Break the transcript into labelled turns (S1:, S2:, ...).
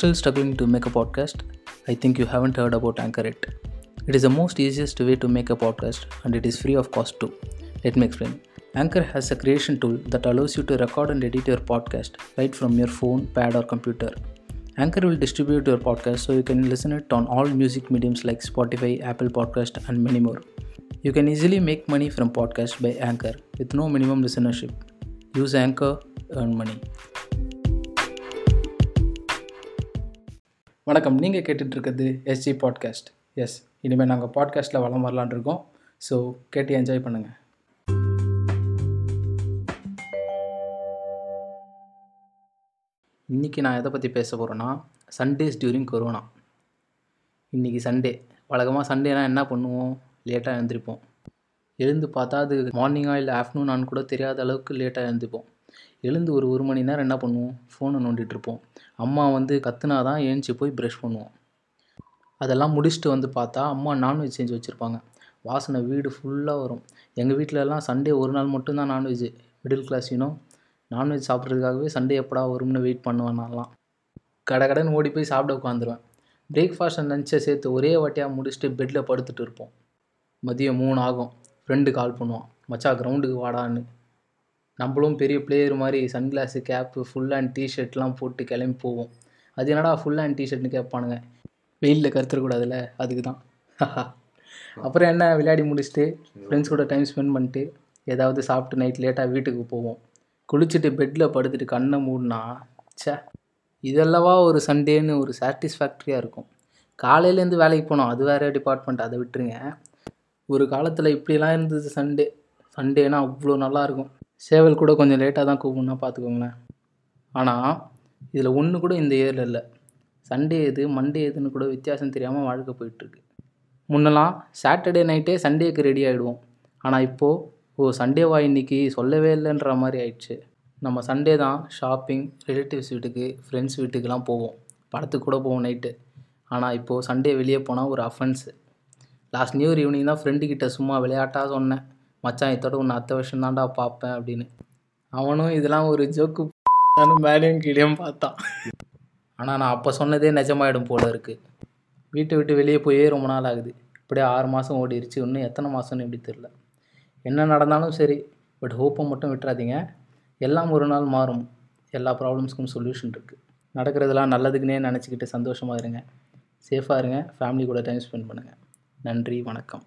S1: still struggling to make a podcast? I think you haven't heard about Anchor yet. It is the most easiest way to make a podcast and it is free of cost too. Let me explain. Anchor has a creation tool that allows you to record and edit your podcast right from your phone, pad or computer. Anchor will distribute your podcast so you can listen it on all music mediums like Spotify, Apple Podcast and many more. You can easily make money from podcast by Anchor with no minimum listenership. Use Anchor, earn money. வணக்கம். நீங்கள் கேட்டுட்ருக்கிறது SG podcast S இனிமேல் நாங்கள் பாட்காஸ்ட்டில் வளம் வரலான் இருக்கோம். So கேட்டு enjoy பண்ணுங்கள் இன்றைக்கி நான் எதை பற்றி பேச போகிறேன்னா சண்டேஸ் டியூரிங் கொரோனா இன்றைக்கி சண்டே வழக்கமாக சண்டேனா என்ன பண்ணுவோம்? லேட்டாக எழுந்திருப்போம். எழுந்து பார்த்தா அது மார்னிங்காக இல்லை ஆஃப்டர்நூன் கூட தெரியாத அளவுக்கு லேட்டாக எழுந்திருப்போம். எழுந்து ஒரு ஒரு மணி நேரம் என்ன பண்ணுவோம்? ஃபோனை நோண்டிகிட்ருப்போம் அம்மா வந்து கத்துனா தான் ஏஞ்சி போய் ப்ரஷ் பண்ணுவோம். அதெல்லாம் முடிச்சுட்டு வந்து பார்த்தா அம்மா நான்வெஜ் செஞ்சு வச்சுருப்பாங்க. வாசனை வீடு ஃபுல்லாக வரும். எங்கள் வீட்டிலலாம் சண்டே ஒரு நாள் மட்டும்தான் non veg middle class you know non veg சாப்பிட்றதுக்காகவே Sunday எப்படா வரும்னு வெயிட் பண்ணுவேன் நான்லாம். கடை கடன் ஓடி போய் சாப்பிட உட்காந்துருவேன். பிரேக்ஃபாஸ்ட் அண்ட் லஞ்சை சேர்த்து ஒரே வாட்டியாக முடிச்சுட்டு பெட்டில் படுத்துட்டு இருப்போம். மதியம் மூணு ஆகும். ஃப்ரெண்டு கால் பண்ணுவான். மச்சா கிரவுண்டுக்கு வாடான்னு. நம்மளும் பெரிய பிளேயர் மாதிரி சன்கிளாஸு கேப்பு ஃபுல் ஹேண்ட் டிஷர்ட்லாம் போட்டு கிளம்பி போவோம். அது என்னடா ஃபுல் ஹேண்ட் டிஷர்ட்னு கேட்பானுங்க. வெயிலில் கருத்துடக்கூடாதுல்ல அதுக்கு தான் அப்புறம் என்ன? விளையாடி முடிச்சுட்டு ஃப்ரெண்ட்ஸ் கூட டைம் ஸ்பெண்ட் பண்ணிட்டு ஏதாவது சாப்பிட்டு நைட் லேட்டாக வீட்டுக்கு போவோம். குளிச்சுட்டு பெட்டில் படுத்துட்டு கண்ணை மூடினா சே இதெல்லவா ஒரு சண்டேன்னு ஒரு சாட்டிஸ்ஃபேக்ட்ரியாக இருக்கும். காலையிலேருந்து வேலைக்கு போனோம். அது வேறு டிபார்ட்மெண்ட் அதை விட்டுருங்க. ஒரு காலத்தில் இப்படிலாம் இருந்தது சண்டே சண்டேனா அவ்வளோ நல்லாயிருக்கும் சேவல் கூட கொஞ்சம் லேட்டாக தான் கூப்பிடுனா பார்த்துக்கோங்களேன் ஆனால் இதில் ஒன்று கூட இந்த இயரில் இல்லை. சண்டே எது மண்டே எதுன்னு கூட வித்தியாசம் தெரியாமல் வாழ்க்கை போயிட்டுருக்கு. முன்னெல்லாம் சாட்டர்டே நைட்டே சண்டேக்கு ரெடி ஆகிடுவோம் ஆனால் இப்போது ஓ சண்டேவா இன்னைக்கு சொல்லவே இல்லைன்ற மாதிரி ஆயிடுச்சு. நம்ம சண்டே தான் ஷாப்பிங் ரிலேட்டிவ்ஸ் வீட்டுக்கு ஃப்ரெண்ட்ஸ் வீட்டுக்கெலாம் போவோம். படத்துக்கு கூட போவோம் நைட்டு ஆனால் இப்போது சண்டே வெளியே போனால் ஒரு offence last new year evening தான் ஃப்ரெண்டுக்கிட்ட சும்மா விளையாட்டாக சொன்னேன். மச்சான் இதோட ஒன்று அத்தை வருஷம் தான்டா பார்ப்பேன் அப்படின்னு. அவனும் இதெல்லாம் ஒரு ஜோக்கு மேலேயும் கீழேயும் பார்த்தான். ஆனால் நான் அப்போ சொன்னதே நிஜமாயிடும் போல இருக்குது வீட்டை விட்டு வெளியே போயே ரொம்ப நாள் ஆகுது. இப்படியே ஆறு மாதம் ஓடிடுச்சு இன்னும் எத்தனை மாதம்னு எப்படி தெரில என்ன நடந்தாலும் சரி பட் ஹோப்பை மட்டும் விட்டுறாதீங்க. எல்லாம் ஒரு நாள் மாறும். எல்லா ப்ராப்ளம்ஸ்க்கும் சொல்யூஷன் இருக்குது நடக்கிறதெல்லாம் நல்லதுக்குன்னே நினச்சிக்கிட்டு சந்தோஷமாக இருங்க. சேஃபாக இருங்க. ஃபேமிலி கூட டைம் ஸ்பெண்ட் பண்ணுங்கள் நன்றி வணக்கம்.